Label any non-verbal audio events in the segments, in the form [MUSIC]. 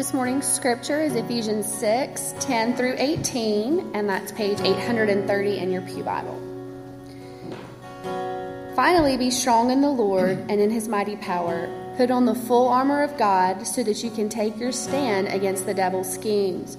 This morning's scripture is Ephesians 6 10 through 18, and that's page 830 in your Pew Bible. Finally, be strong in the Lord and in his mighty power. Put on the full armor of God so that you can take your stand against the devil's schemes.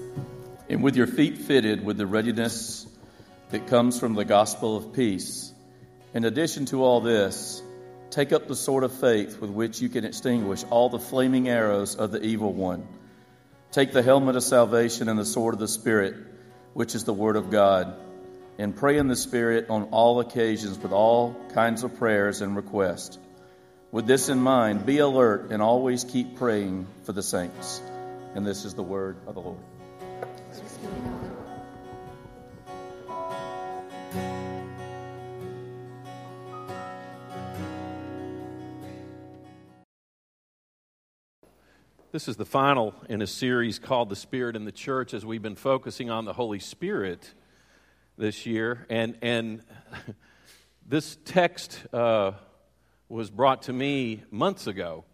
And with your feet fitted with the readiness that comes from the gospel of peace. In addition to all this, Take up the sword of faith with which you can extinguish all the flaming arrows of the evil one. Take the helmet of salvation and the sword of the Spirit, which is the Word of God, and pray in the Spirit on all occasions with all kinds of prayers and requests. With this in mind, be alert and always keep praying for the saints. And this is the word of the Lord. This is the final in a series called The Spirit in the Church as we've been focusing on the Holy Spirit this year. And, and [LAUGHS] this text uh, was brought to me months ago,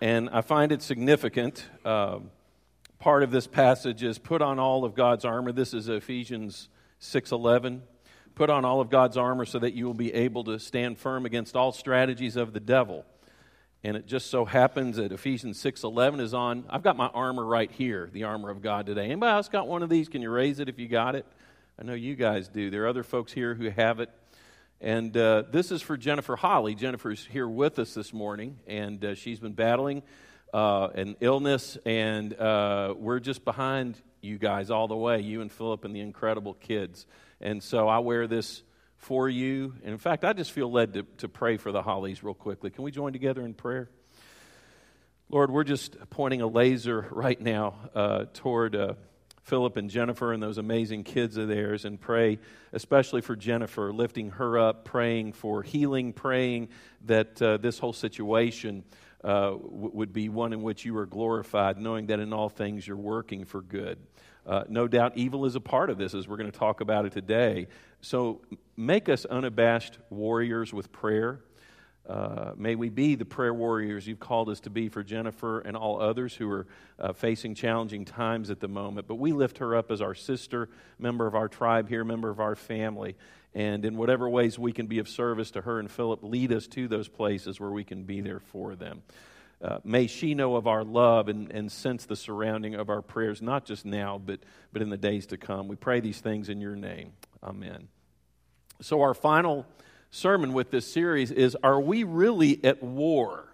and I find it significant. Uh, part of this passage is put on all of God's armor. This is Ephesians 6:11. Put on all of God's armor so that you will be able to stand firm against all strategies of the devil. And it just so happens that Ephesians 6:11 is on. I've got my armor right here, the armor of God today. Anybody else got one of these? Can you raise it if you got it? I know you guys do. There are other folks here who have it. And uh, this is for Jennifer Holly. Jennifer's here with us this morning, and uh, she's been battling uh, an illness, and uh, we're just behind you guys all the way, you and Philip and the incredible kids. And so I wear this for you. And in fact, I just feel led to, to pray for the Hollies real quickly. Can we join together in prayer? Lord, we're just pointing a laser right now uh, toward uh, Philip and Jennifer and those amazing kids of theirs and pray, especially for Jennifer, lifting her up, praying for healing, praying that uh, this whole situation uh, w- would be one in which you are glorified, knowing that in all things you're working for good. Uh, no doubt evil is a part of this, as we're going to talk about it today. So make us unabashed warriors with prayer. Uh, may we be the prayer warriors you've called us to be for Jennifer and all others who are uh, facing challenging times at the moment. But we lift her up as our sister, member of our tribe here, member of our family. And in whatever ways we can be of service to her and Philip, lead us to those places where we can be there for them. Uh, may she know of our love and, and sense the surrounding of our prayers, not just now, but, but in the days to come. We pray these things in your name. Amen. So, our final sermon with this series is Are we really at war?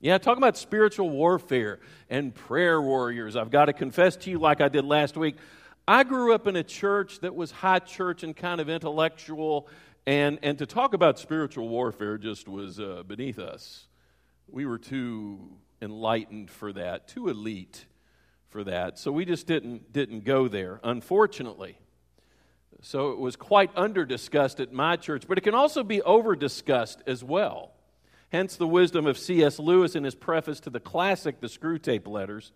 Yeah, talking about spiritual warfare and prayer warriors. I've got to confess to you, like I did last week, I grew up in a church that was high church and kind of intellectual, and, and to talk about spiritual warfare just was uh, beneath us. We were too enlightened for that, too elite for that. So we just didn't, didn't go there, unfortunately. So it was quite under discussed at my church, but it can also be over discussed as well. Hence the wisdom of C.S. Lewis in his preface to the classic The Screwtape Letters.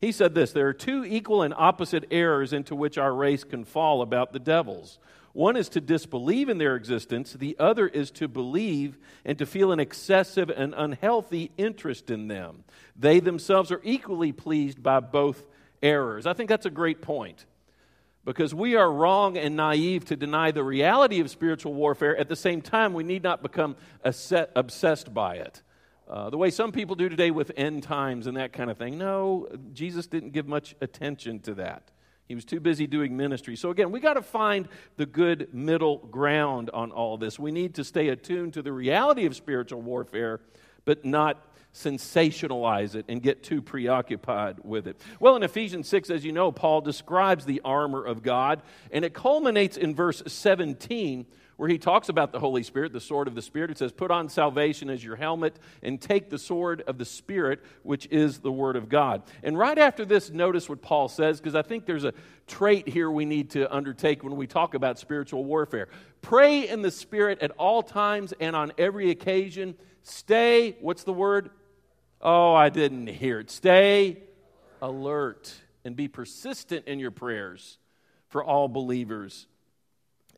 He said this There are two equal and opposite errors into which our race can fall about the devils. One is to disbelieve in their existence, the other is to believe and to feel an excessive and unhealthy interest in them. They themselves are equally pleased by both errors. I think that's a great point because we are wrong and naive to deny the reality of spiritual warfare. At the same time, we need not become obsessed by it. Uh, the way some people do today with end times and that kind of thing. No, Jesus didn't give much attention to that. He was too busy doing ministry. So, again, we got to find the good middle ground on all this. We need to stay attuned to the reality of spiritual warfare, but not sensationalize it and get too preoccupied with it. Well, in Ephesians 6, as you know, Paul describes the armor of God, and it culminates in verse 17 where he talks about the Holy Spirit, the sword of the Spirit. It says, Put on salvation as your helmet and take the sword of the Spirit, which is the Word of God. And right after this, notice what Paul says, because I think there's a trait here we need to undertake when we talk about spiritual warfare. Pray in the Spirit at all times and on every occasion. Stay, what's the word? Oh, I didn't hear it. Stay alert and be persistent in your prayers for all believers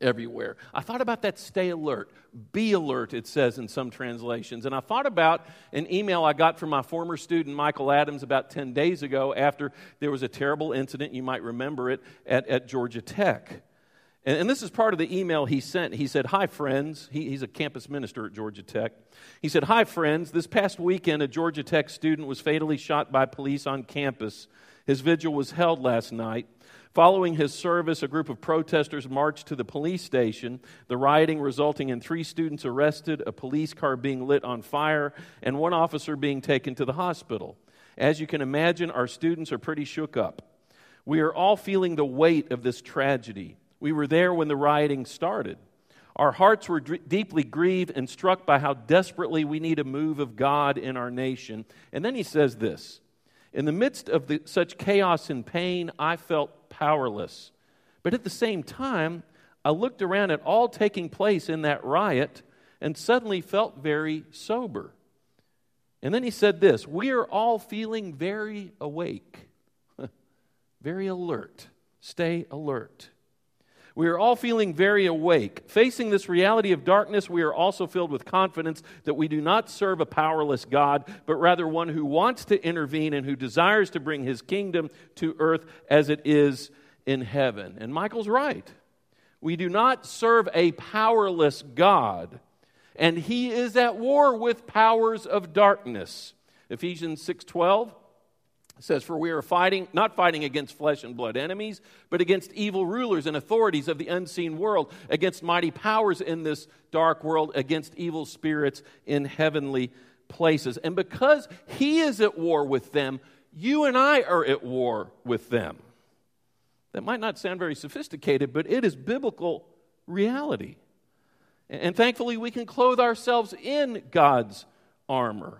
everywhere. I thought about that stay alert. Be alert, it says in some translations. And I thought about an email I got from my former student, Michael Adams, about 10 days ago after there was a terrible incident, you might remember it, at, at Georgia Tech. And, and, this is part of the email he sent. He said, Hi, friends. He, he's a campus minister at Georgia Tech. He said, Hi, friends. This past weekend, a Georgia Tech student was fatally shot by police on campus. His vigil was held last night. Following his service, a group of protesters marched to the police station, the rioting resulting in three students arrested, a police car being lit on fire, and one officer being taken to the hospital. As you can imagine, our students are pretty shook up. We are all feeling the weight of this tragedy. We were there when the rioting started. Our hearts were deeply grieved and struck by how desperately we need a move of God in our nation. And then he says this In the midst of the, such chaos and pain, I felt powerless. But at the same time, I looked around at all taking place in that riot and suddenly felt very sober. And then he said this We are all feeling very awake, [LAUGHS] very alert. Stay alert. We are all feeling very awake. Facing this reality of darkness, we are also filled with confidence that we do not serve a powerless God, but rather one who wants to intervene and who desires to bring his kingdom to earth as it is in heaven. And Michael's right. We do not serve a powerless God, and he is at war with powers of darkness. Ephesians 6:12 says, For we are fighting, not fighting against flesh and blood enemies, but against evil rulers and authorities of the unseen world, against mighty powers in this dark world, against evil spirits in heavenly places. And because he is at war with them, you and I are at war with them. That might not sound very sophisticated, but it is biblical reality. And thankfully, we can clothe ourselves in God's armor.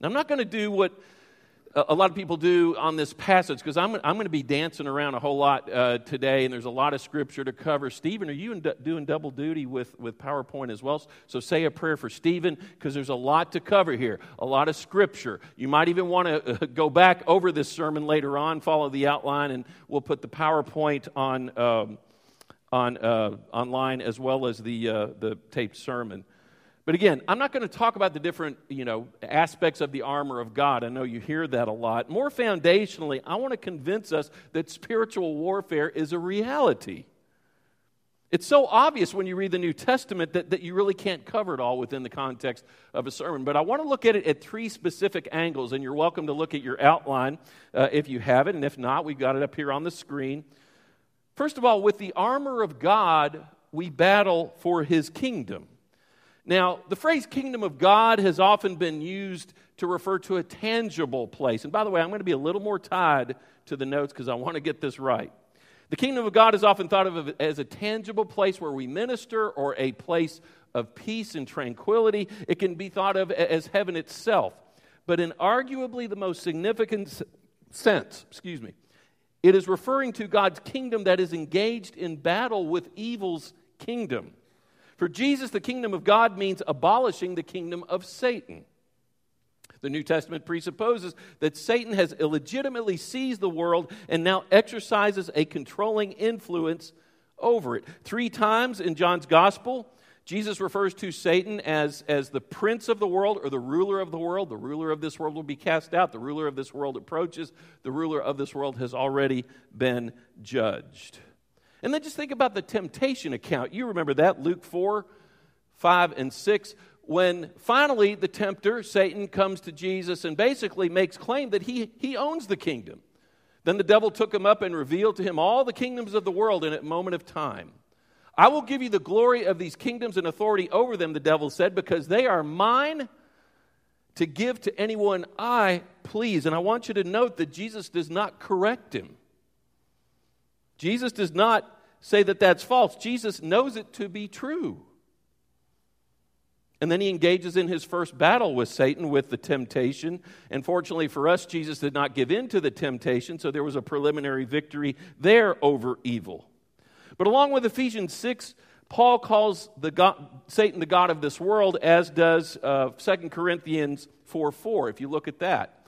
Now, I'm not going to do what a lot of people do on this passage because I'm, I'm going to be dancing around a whole lot uh, today, and there's a lot of scripture to cover. Stephen, are you doing double duty with, with PowerPoint as well? So say a prayer for Stephen because there's a lot to cover here, a lot of scripture. You might even want to uh, [LAUGHS] go back over this sermon later on, follow the outline, and we'll put the PowerPoint on, um, on, uh, online as well as the, uh, the taped sermon. But again, I'm not going to talk about the different, you know, aspects of the armor of God. I know you hear that a lot. More foundationally, I want to convince us that spiritual warfare is a reality. It's so obvious when you read the New Testament that, that you really can't cover it all within the context of a sermon. But I want to look at it at three specific angles, and you're welcome to look at your outline uh, if you have it, and if not, we've got it up here on the screen. First of all, with the armor of God, we battle for his kingdom. Now, the phrase kingdom of God has often been used to refer to a tangible place. And by the way, I'm going to be a little more tied to the notes because I want to get this right. The kingdom of God is often thought of as a tangible place where we minister or a place of peace and tranquility. It can be thought of as heaven itself. But in arguably the most significant sense, excuse me, it is referring to God's kingdom that is engaged in battle with evil's kingdom. For Jesus, the kingdom of God means abolishing the kingdom of Satan. The New Testament presupposes that Satan has illegitimately seized the world and now exercises a controlling influence over it. Three times in John's gospel, Jesus refers to Satan as, as the prince of the world or the ruler of the world. The ruler of this world will be cast out. The ruler of this world approaches. The ruler of this world has already been judged. And then just think about the temptation account. You remember that, Luke 4, 5, and 6, when finally the tempter, Satan, comes to Jesus and basically makes claim that he, he owns the kingdom. Then the devil took him up and revealed to him all the kingdoms of the world in a moment of time. I will give you the glory of these kingdoms and authority over them, the devil said, because they are mine to give to anyone I please. And I want you to note that Jesus does not correct him. Jesus does not say that that's false. Jesus knows it to be true. And then he engages in his first battle with Satan with the temptation. And fortunately for us, Jesus did not give in to the temptation, so there was a preliminary victory there over evil. But along with Ephesians 6, Paul calls the God, Satan the God of this world, as does uh, 2 Corinthians 4 4, if you look at that.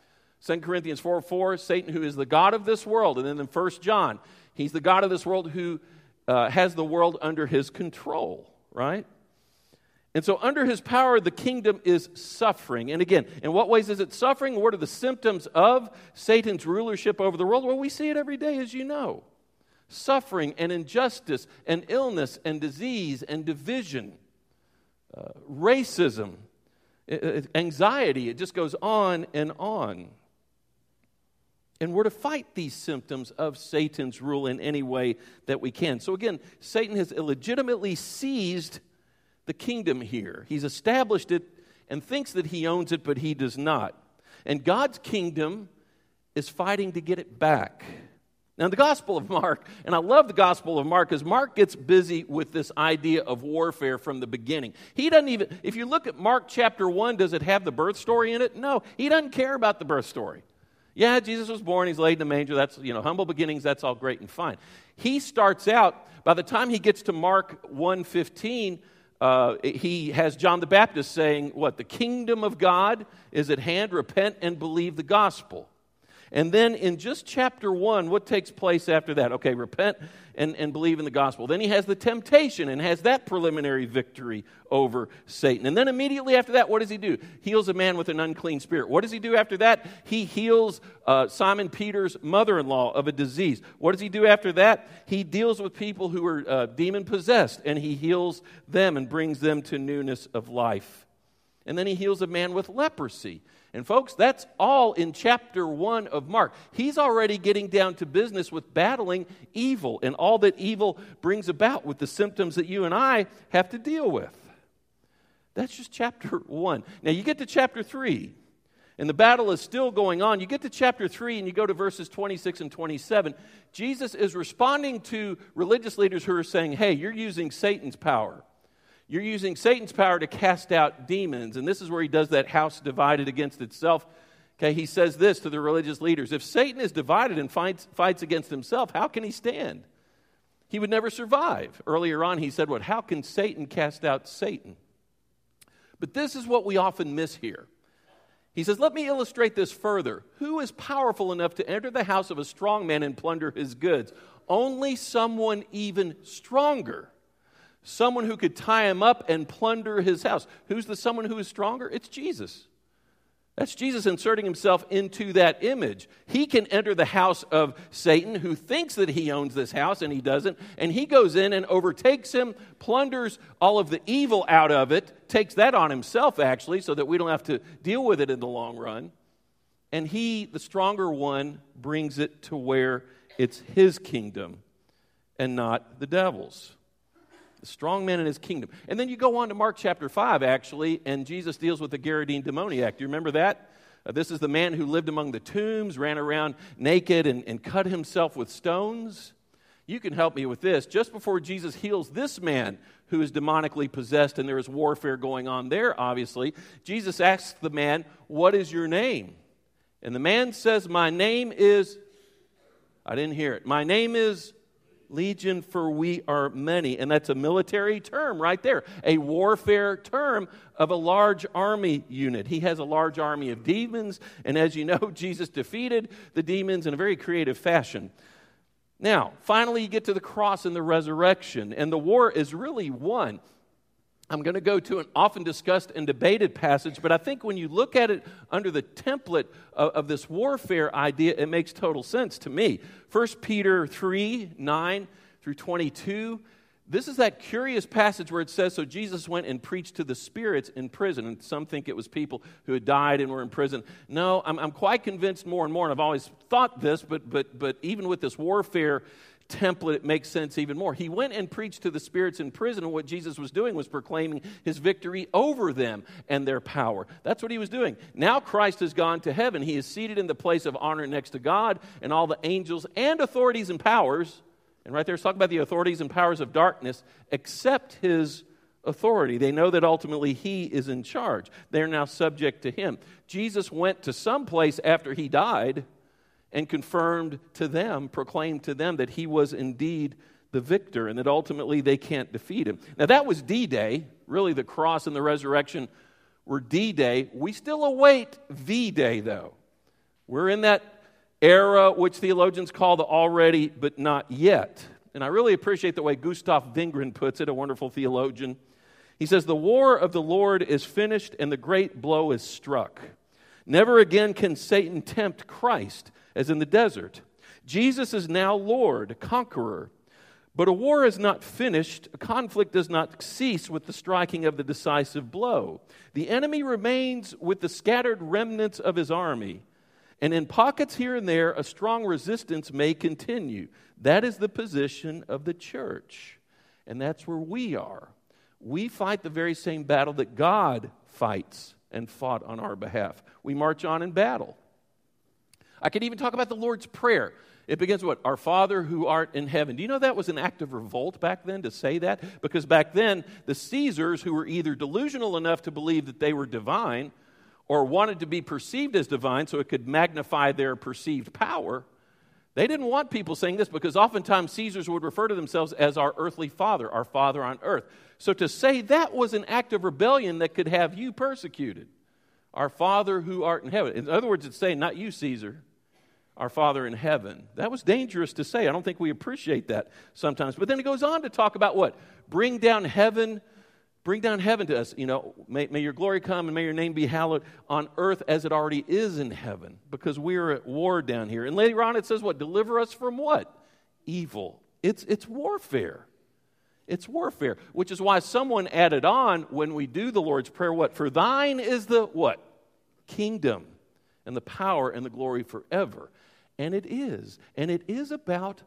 2 Corinthians 4 4, Satan who is the God of this world. And then in 1 John, he's the God of this world who uh, has the world under his control, right? And so, under his power, the kingdom is suffering. And again, in what ways is it suffering? What are the symptoms of Satan's rulership over the world? Well, we see it every day, as you know suffering and injustice and illness and disease and division, uh, racism, anxiety. It just goes on and on. And we're to fight these symptoms of Satan's rule in any way that we can. So, again, Satan has illegitimately seized the kingdom here. He's established it and thinks that he owns it, but he does not. And God's kingdom is fighting to get it back. Now, the Gospel of Mark, and I love the Gospel of Mark because Mark gets busy with this idea of warfare from the beginning. He doesn't even, if you look at Mark chapter 1, does it have the birth story in it? No, he doesn't care about the birth story. Yeah, Jesus was born, he's laid in a manger, that's, you know, humble beginnings, that's all great and fine. He starts out, by the time he gets to Mark 115, uh, he has John the Baptist saying, What? The kingdom of God is at hand. Repent and believe the gospel. And then in just chapter one, what takes place after that? Okay, repent and, and believe in the gospel. Then he has the temptation and has that preliminary victory over Satan. And then immediately after that, what does he do? Heals a man with an unclean spirit. What does he do after that? He heals uh, Simon Peter's mother in law of a disease. What does he do after that? He deals with people who are uh, demon possessed and he heals them and brings them to newness of life. And then he heals a man with leprosy. And, folks, that's all in chapter one of Mark. He's already getting down to business with battling evil and all that evil brings about with the symptoms that you and I have to deal with. That's just chapter one. Now, you get to chapter three, and the battle is still going on. You get to chapter 3 and you go to verses 26 and 27. Jesus is responding to religious leaders who are saying, Hey, you're using Satan's power. You're using Satan's power to cast out demons. And this is where he does that house divided against itself. Okay, he says this to the religious leaders If Satan is divided and fights, fights against himself, how can he stand? He would never survive. Earlier on, he said, What? How can Satan cast out Satan? But this is what we often miss here. He says, Let me illustrate this further. Who is powerful enough to enter the house of a strong man and plunder his goods? Only someone even stronger someone who could tie him up and plunder his house. Who's the someone who is stronger? It's Jesus. That's Jesus inserting himself into that image. He can enter the house of Satan, who thinks that he owns this house, and he doesn't. And he goes in and overtakes him, plunders all of the evil out of it, takes that on himself, actually, so that we don't have to deal with it in the long run. And he, the stronger one, brings it to where it's his kingdom and not the devil's strong man in his kingdom. And then you go on to Mark chapter 5, actually, and Jesus deals with the Gadarene demoniac. Do you remember that? Uh, this is the man who lived among the tombs, ran around naked, and, and cut himself with stones. You can help me with this. Just before Jesus heals this man who is demonically possessed, and there is warfare going on there, obviously, Jesus asks the man, What is your name? And the man says, My name is, I didn't hear it. My name is Legion, for we are many. And that's a military term right there, a warfare term of a large army unit. He has a large army of demons, and as you know, [LAUGHS] Jesus defeated the demons in a very creative fashion. Now, finally, you get to the cross and the resurrection, and the war is really won. I'm going to go to an often discussed and debated passage, but I think when you look at it under the template of, of, this warfare idea, it makes total sense to me. 1 Peter 3 9 through 22. This is that curious passage where it says, So Jesus went and preached to the spirits in prison. And some think it was people who had died and were in prison. No, I'm, I'm quite convinced more and more, and I've always thought this, but, but, but even with this warfare template, it makes sense even more. He went and preached to the spirits in prison, and what Jesus was doing was proclaiming his victory over them and their power. That's what he was doing. Now Christ has gone to heaven. He is seated in the place of honor next to God and all the angels and authorities and powers. And right there, it's talking about the authorities and powers of darkness, accept his authority. They know that ultimately he is in charge. They're now subject to him. Jesus went to some place after he died and confirmed to them, proclaimed to them that he was indeed the victor and that ultimately they can't defeat him. Now, that was D Day. Really, the cross and the resurrection were D Day. We still await V Day, though. We're in that era which theologians call the already but not yet. And I really appreciate the way Gustav Wingren puts it, a wonderful theologian. He says, The war of the Lord is finished and the great blow is struck. Never again can Satan tempt Christ as in the desert. Jesus is now Lord, conqueror. But a war is not finished, a conflict does not cease with the striking of the decisive blow. The enemy remains with the scattered remnants of his army, and in pockets here and there, a strong resistance may continue. That is the position of the church, and that's where we are. We fight the very same battle that God fights and fought on our behalf. We march on in battle. I could even talk about the Lord's Prayer. It begins with, Our Father who art in heaven. Do you know that was an act of revolt back then to say that? Because back then, the Caesars, who were either delusional enough to believe that they were divine or wanted to be perceived as divine so it could magnify their perceived power, they didn't want people saying this because oftentimes Caesars would refer to themselves as our earthly father, our father on earth. So to say that was an act of rebellion that could have you persecuted. Our Father who art in heaven. In other words, it's saying, not you, Caesar, our Father in heaven. That was dangerous to say. I don't think we appreciate that sometimes. But then it goes on to talk about what? Bring down heaven, bring down heaven to us. You know, may, may your glory come and may your name be hallowed on earth as it already is in heaven, because we are at war down here. And later on it says what? Deliver us from what? Evil. It's, it's warfare. It's warfare, which is why someone added on when we do the Lord's Prayer, what? For thine is the what? Kingdom and the power and the glory forever. And it is. And it is about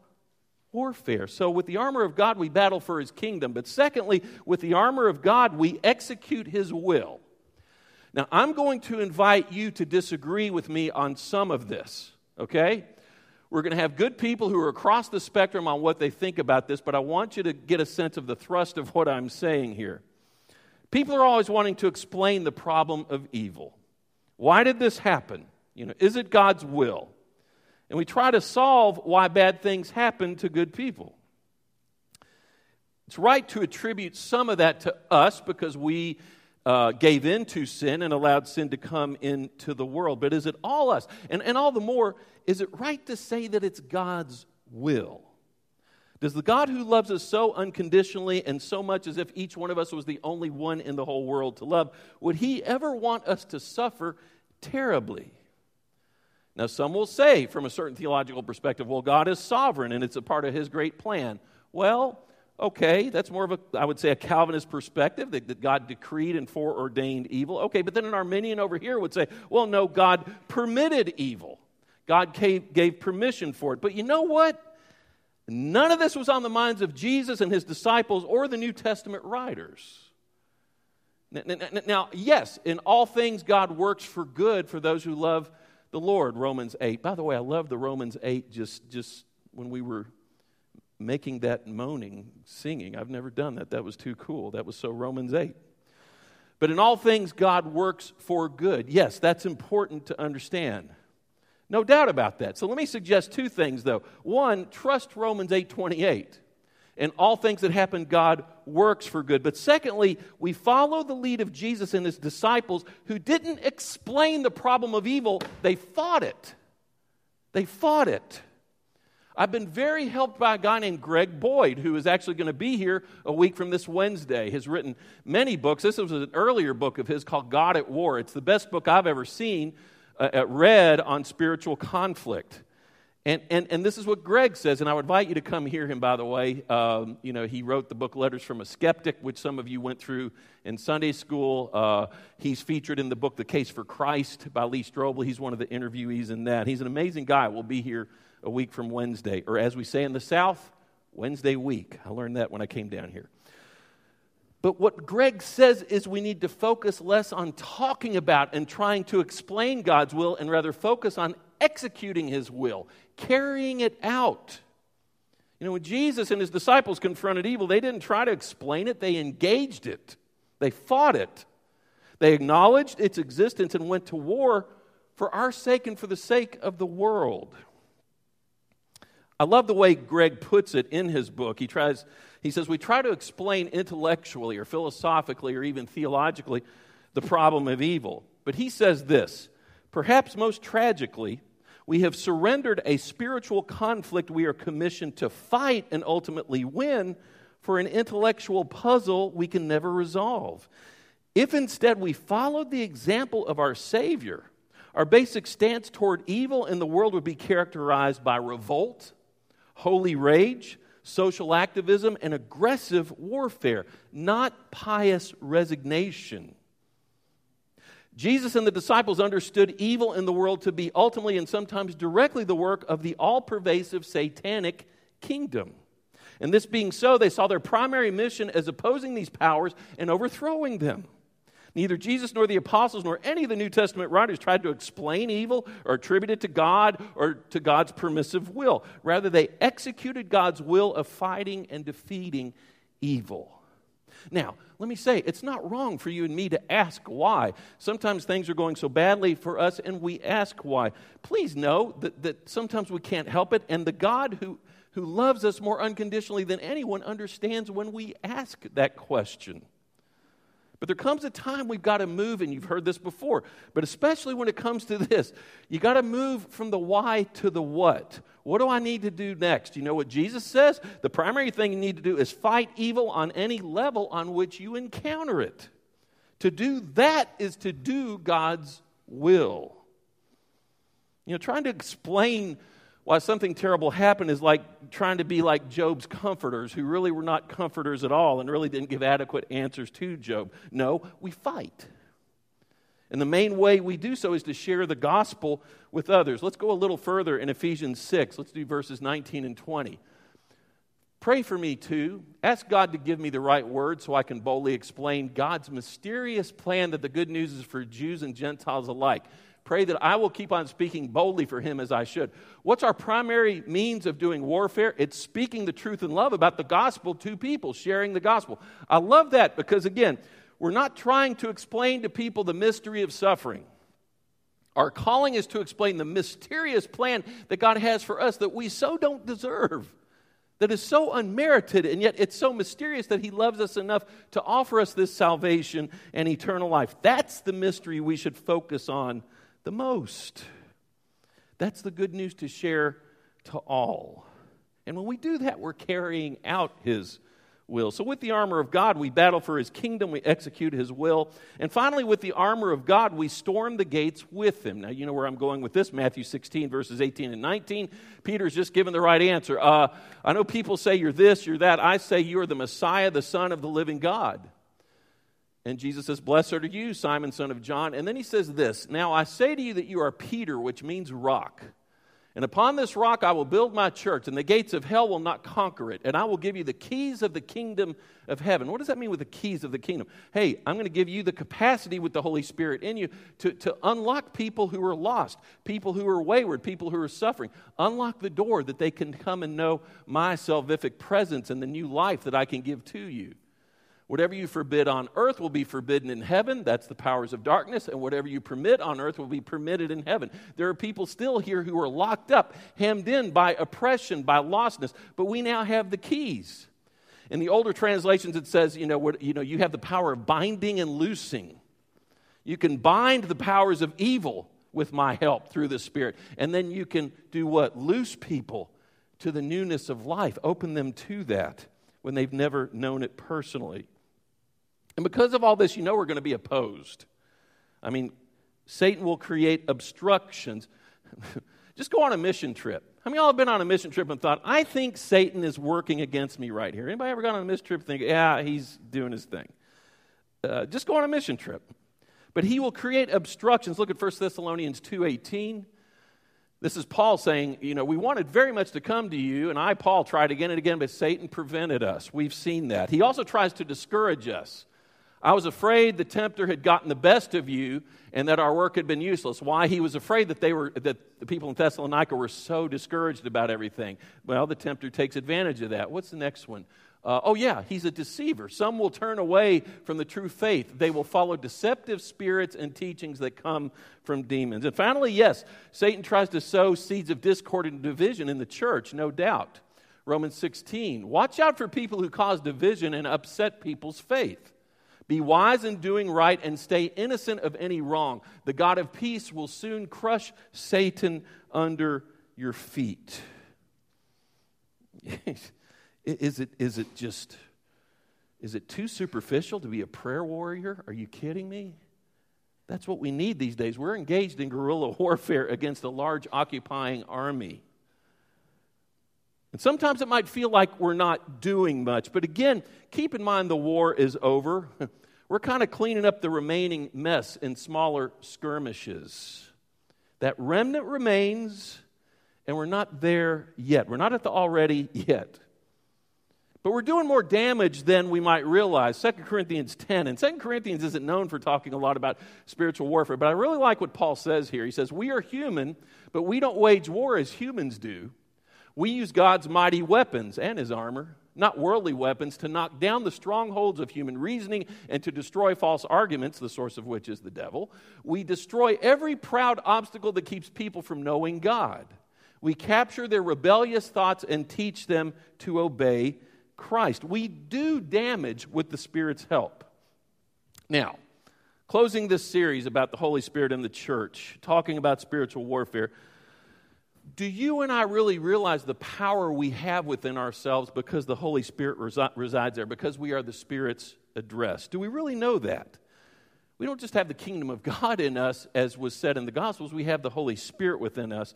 warfare. So, with the armor of God, we battle for his kingdom. But secondly, with the armor of God, we execute his will. Now, I'm going to invite you to disagree with me on some of this, okay? We're going to have good people who are across the spectrum on what they think about this, but I want you to get a sense of the thrust of what I'm saying here. People are always wanting to explain the problem of evil. Why did this happen? You know, is it God's will? And we try to solve why bad things happen to good people. It's right to attribute some of that to us because we uh, gave in to sin and allowed sin to come into the world. But is it all us? And, and all the more, is it right to say that it's God's will? Does the God who loves us so unconditionally and so much as if each one of us was the only one in the whole world to love, would he ever want us to suffer terribly? Now, some will say, from a certain theological perspective, well, God is sovereign and it's a part of his great plan. Well, okay, that's more of a, I would say, a Calvinist perspective that, that God decreed and foreordained evil. Okay, but then an Arminian over here would say, well, no, God permitted evil. God gave, gave permission for it. But you know what? None of this was on the minds of Jesus and his disciples or the New Testament writers. Now, yes, in all things, God works for good for those who love the Lord, Romans 8. By the way, I love the Romans 8 just, just when we were making that moaning, singing. I've never done that. That was too cool. That was so Romans 8. But in all things, God works for good. Yes, that's important to understand. No doubt about that. So let me suggest two things though. One, trust Romans 8:28. In all things that happen, God works for good. But secondly, we follow the lead of Jesus and his disciples who didn't explain the problem of evil, they fought it. They fought it. I've been very helped by a guy named Greg Boyd, who is actually going to be here a week from this Wednesday. Has written many books. This was an earlier book of his called God at War. It's the best book I've ever seen, uh, uh, read on spiritual conflict. And, and, and this is what Greg says, and I would invite you to come hear him, by the way. Um, you know, he wrote the book Letters from a Skeptic, which some of you went through in Sunday school. Uh, he's featured in the book The Case for Christ by Lee Strobel. He's one of the interviewees in that. He's an amazing guy. We'll be here a week from Wednesday. Or as we say in the South, Wednesday week. I learned that when I came down here. But what Greg says is we need to focus less on talking about and trying to explain God's will and rather focus on executing his will, carrying it out. You know, when Jesus and his disciples confronted evil, they didn't try to explain it, they engaged it, they fought it. They acknowledged its existence and went to war for our sake and for the sake of the world. I love the way Greg puts it in his book. He tries he says we try to explain intellectually or philosophically or even theologically the problem of evil. But he says this, perhaps most tragically, we have surrendered a spiritual conflict we are commissioned to fight and ultimately win for an intellectual puzzle we can never resolve. If instead we followed the example of our Savior, our basic stance toward evil in the world would be characterized by revolt, holy rage, social activism, and aggressive warfare, not pious resignation. Jesus and the disciples understood evil in the world to be ultimately and sometimes directly the work of the all pervasive satanic kingdom. And this being so, they saw their primary mission as opposing these powers and overthrowing them. Neither Jesus nor the apostles nor any of the New Testament writers tried to explain evil or attribute it to God or to God's permissive will. Rather, they executed God's will of fighting and defeating evil. Now, let me say, it's not wrong for you and me to ask why. Sometimes things are going so badly for us and we ask why. Please know that, that sometimes we can't help it, and the God who, who loves us more unconditionally than anyone understands when we ask that question. But there comes a time we've got to move, and you've heard this before, but especially when it comes to [LAUGHS] this, you got to move from the why to the what. What do I need to do next? You know what Jesus says? The primary thing you need to do is fight evil on any level on which you encounter it. To do that is to do God's will. You know, trying to explain why something terrible happened is like trying to be like Job's comforters, who really were not comforters at all and really didn't give adequate answers to Job. No, we fight. And the main way we do so is to share the gospel with others. Let's go a little further in Ephesians 6. Let's do verses 19 and 20. Pray for me too. Ask God to give me the right words so I can boldly explain God's mysterious plan that the good news is for Jews and Gentiles alike. Pray that I will keep on speaking boldly for him as I should. What's our primary means of doing warfare? It's speaking the truth in love about the gospel to people, sharing the gospel. I love that because, again, we're not trying to explain to people the mystery of suffering. Our calling is to explain the mysterious plan that God has for us that we so don't deserve, that is so unmerited, and yet it's so mysterious that He loves us enough to offer us this salvation and eternal life. That's the mystery we should focus on the most. That's the good news to share to all. And when we do that, we're carrying out His will. So, with the armor of God, we battle for His kingdom, we execute His will. And finally, with the armor of God, we storm the gates with Him. Now, you know where I'm going with this Matthew 16, verses 18 and 19. Peter's just given the right answer. Uh, I know people say you're this, you're that. I say you're the Messiah, the Son of the living God. And Jesus says, Blessed are you, Simon, son of John. And then he says this Now I say to you that you are Peter, which means rock. And upon this rock I will build my church, and the gates of hell will not conquer it. And I will give you the keys of the kingdom of heaven. What does that mean with the keys of the kingdom? Hey, I'm going to give you the capacity with the Holy Spirit in you to, to unlock people who are lost, people who are wayward, people who are suffering. Unlock the door that they can come and know my salvific presence and the new life that I can give to you. Whatever you forbid on earth will be forbidden in heaven. That's the powers of darkness. And whatever you permit on earth will be permitted in heaven. There are people still here who are locked up, hemmed in by oppression, by lostness. But we now have the keys. In the older translations, it says, you know, what, you know, you have the power of binding and loosing. You can bind the powers of evil with my help through the Spirit. And then you can do what? Loose people to the newness of life, open them to that when they've never known it personally. And because of all this, you know we're going to be opposed. I mean, Satan will create obstructions. [LAUGHS] Just go on a mission trip. How many of y'all have been on a mission trip and thought, I think Satan is working against me right here? Anybody ever gone on a mission trip and think, yeah, he's doing his thing? Uh, just go on a mission trip. But he will create obstructions. Look at 1 Thessalonians 2.18. This is Paul saying, you know, we wanted very much to come to you, and I, Paul, tried again and again, but Satan prevented us. We've seen that. He also tries to discourage us. I was afraid the tempter had gotten the best of you and that our work had been useless. Why? He was afraid that, they were, that the people in Thessalonica were so discouraged about everything. Well, the tempter takes advantage of that. What's the next one? Uh, oh, yeah, he's a deceiver. Some will turn away from the true faith. They will follow deceptive spirits and teachings that come from demons. And finally, yes, Satan tries to sow seeds of discord and division in the church, no doubt. Romans 16. Watch out for people who cause division and upset people's faith. Be wise in doing right and stay innocent of any wrong. The God of peace will soon crush Satan under your feet. [LAUGHS] is, it, is it just, is it too superficial to be a prayer warrior? Are you kidding me? That's what we need these days. We're engaged in guerrilla warfare against a large occupying army. And sometimes it might feel like we're not doing much. But again, keep in mind the war is over. [LAUGHS] We're kind of cleaning up the remaining mess in smaller skirmishes. That remnant remains, and we're not there yet. We're not at the already yet. But we're doing more damage than we might realize. 2 Corinthians 10. And 2 Corinthians isn't known for talking a lot about spiritual warfare, but I really like what Paul says here. He says, We are human, but we don't wage war as humans do. We use God's mighty weapons and his armor, not worldly weapons, to knock down the strongholds of human reasoning and to destroy false arguments, the source of which is the devil. We destroy every proud obstacle that keeps people from knowing God. We capture their rebellious thoughts and teach them to obey Christ. We do damage with the Spirit's help. Now, closing this series about the Holy Spirit and the church, talking about spiritual warfare, do you and I really realize the power we have within ourselves because the Holy Spirit resi- resides there, because we are the Spirit's address? Do we really know that? We don't just have the kingdom of [LAUGHS] God in us, as was said in the Gospels, we have the Holy Spirit within us.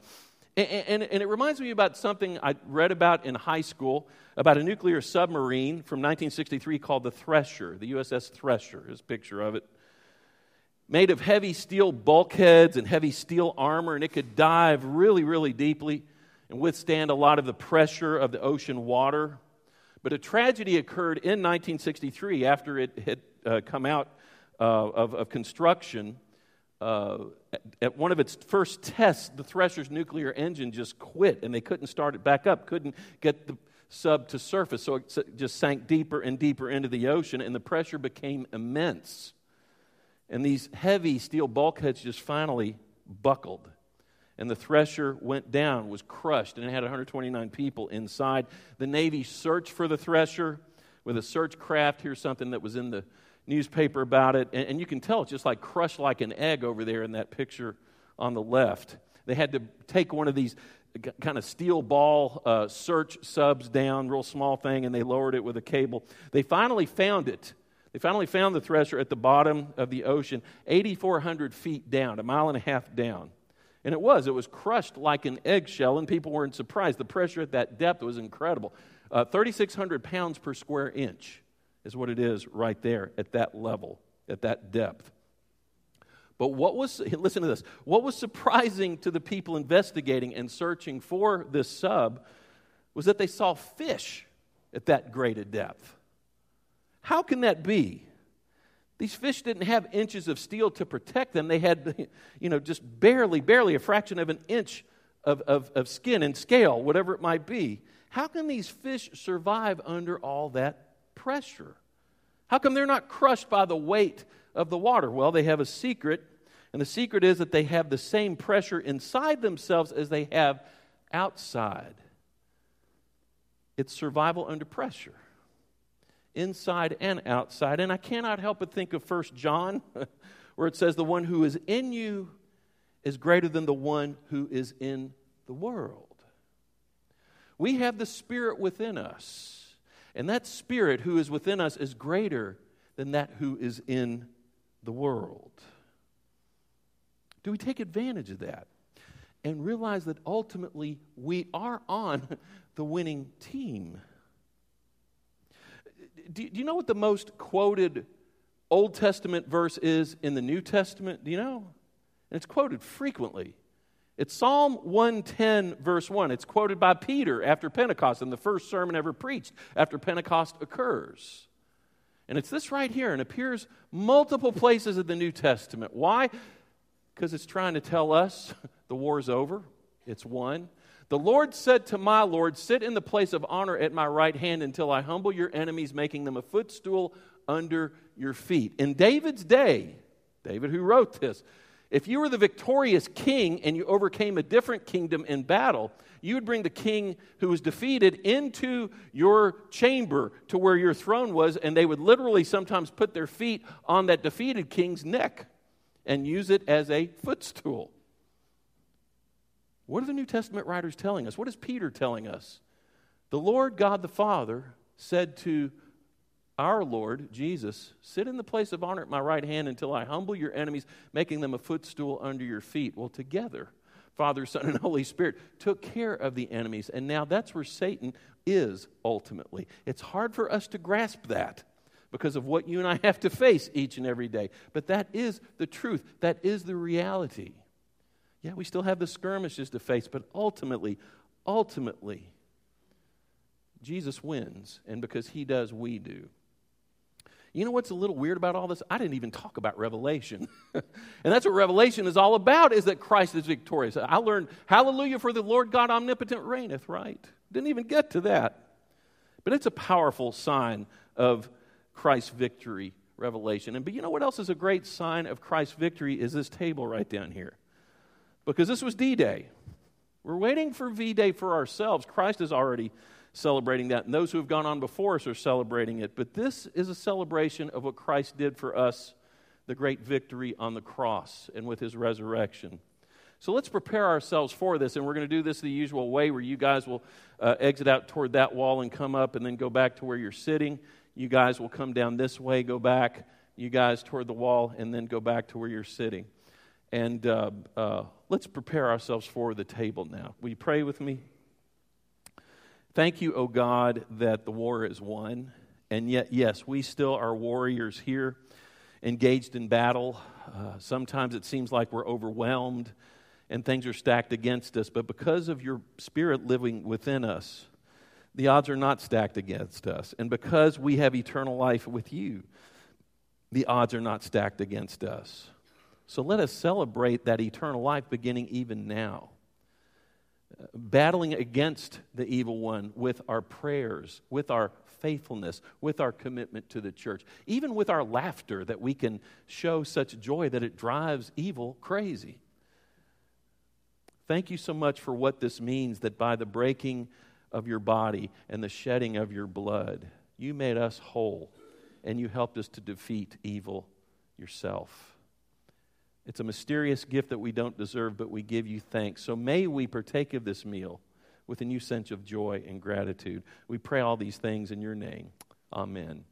And, and, and, it reminds me about something I read about in high school about a nuclear submarine from 1963 called the Thresher, the USS Thresher, is a picture of it made of heavy steel bulkheads and heavy steel armor, and it could dive really, really deeply and withstand a lot of the pressure of the ocean water. But a tragedy occurred in 1963 after it had uh, come out uh, of, of, construction. Uh, at, at one of its first tests, the Thresher's nuclear engine just quit and they couldn't start it back up, couldn't get the sub to surface. So it just sank deeper and deeper into the ocean, and the pressure became immense. And these heavy steel bulkheads just finally buckled. And the thresher went down, was crushed, and it had 129 people inside. The Navy searched for the thresher with a search craft. Here's something that was in the newspaper about it. And, and you can tell it's just like crushed like an egg over there in that picture on the left. They had to take one of these kind of steel ball uh, search subs down, real small thing, and they lowered it with a cable. They finally found it they finally found the thresher at the bottom of the ocean, 8,400 feet down, a mile and a half down. And it was. It was crushed like an eggshell, and people weren't surprised. The pressure at that depth was incredible. Uh, 3,600 pounds per square inch is what it is right there at that level, at that depth. But what was, [LAUGHS] listen to this, what was surprising to the people investigating and searching for this sub was that they saw fish at that great a depth. How can that be? These fish didn't have inches of steel to protect them. They had, [LAUGHS] you know, just barely, barely a fraction of an inch of, of, of skin and scale, whatever it might be. How can these fish survive under all that pressure? How come they're not crushed by the weight of the water? Well, they have a secret, and the secret is that they have the same pressure inside themselves as they have outside. It's survival under pressure inside and outside. And I cannot help but think of First John, [LAUGHS] where it says, The one who is in you is greater than the one who is in the world. We have the Spirit within us, and that Spirit who is within us is greater than that who is in the world. Do we take advantage of that and realize that ultimately we are on [LAUGHS] the winning team? Do, do you know what the most quoted Old Testament verse is in the New Testament? Do you know? And it's quoted frequently. It's Psalm 110, verse 1. It's quoted by Peter after Pentecost in the first sermon ever preached after Pentecost occurs. And it's this right here and appears multiple places in the New Testament. Why? Because it's trying to tell us [LAUGHS] the war's over. It's won. The Lord said to my Lord, Sit in the place of honor at my right hand until I humble your enemies, making them a footstool under your feet. In David's day, David who wrote this, if you were the victorious king and you overcame a different kingdom in battle, you would bring the king who was defeated into your chamber to where your throne was, and they would literally sometimes put their feet on that defeated king's neck and use it as a footstool. What are the New Testament writers telling us? What is Peter telling us? The Lord God the Father said to our Lord Jesus, sit in the place of honor at my right hand until I humble your enemies, making them a footstool under your feet. Well, together, Father, Son, and Holy Spirit took care of the enemies, and now that's where Satan is ultimately. It's hard for us to grasp that because of what you and I have to face each and every day. But that is the truth, that is the reality. Yeah, we still have the skirmishes to face, but ultimately, ultimately, Jesus wins. And because he does, we do. You know what's a little weird about all this? I didn't even talk about Revelation. [LAUGHS] and that's what Revelation is all about, is that Christ is victorious. I learned, hallelujah for the Lord God omnipotent reigneth, right? Didn't even get to that. But it's a powerful sign of Christ's victory, Revelation. And but you know what else is a great sign of Christ's victory is this table right down here because this was D Day. We're waiting for V Day for ourselves. Christ is already celebrating that, and those who have gone on before us are celebrating it. But this is a celebration of what Christ did for us, the great victory on the cross and with his resurrection. So let's prepare ourselves for this, and we're going to do this the usual way where you guys will uh, exit out toward that wall and come up and then go back to where you're sitting. You guys will come down this way, go back, you guys toward the wall, and then go back to where you're sitting. And uh, uh, let's prepare ourselves for the table now. Will you pray with me? Thank you, O oh God, that the war is won. And yet, yes, we still are warriors here, engaged in battle. Uh, sometimes it seems like we're overwhelmed and things are stacked against us. But because of your spirit living within us, the odds are not stacked against us. And because we have eternal life with you, the odds are not stacked against us. So let us celebrate that eternal life beginning even now. Battling against the evil one with our prayers, with our faithfulness, with our commitment to the church, even with our laughter that we can show such joy that it drives evil crazy. Thank you so much for what this means that by the breaking of your body and the shedding of your blood, you made us whole and you helped us to defeat evil yourself. It's a mysterious gift that we don't deserve, but we give you thanks. So may we partake of this meal with a new sense of joy and gratitude. We pray all these things in your name. Amen.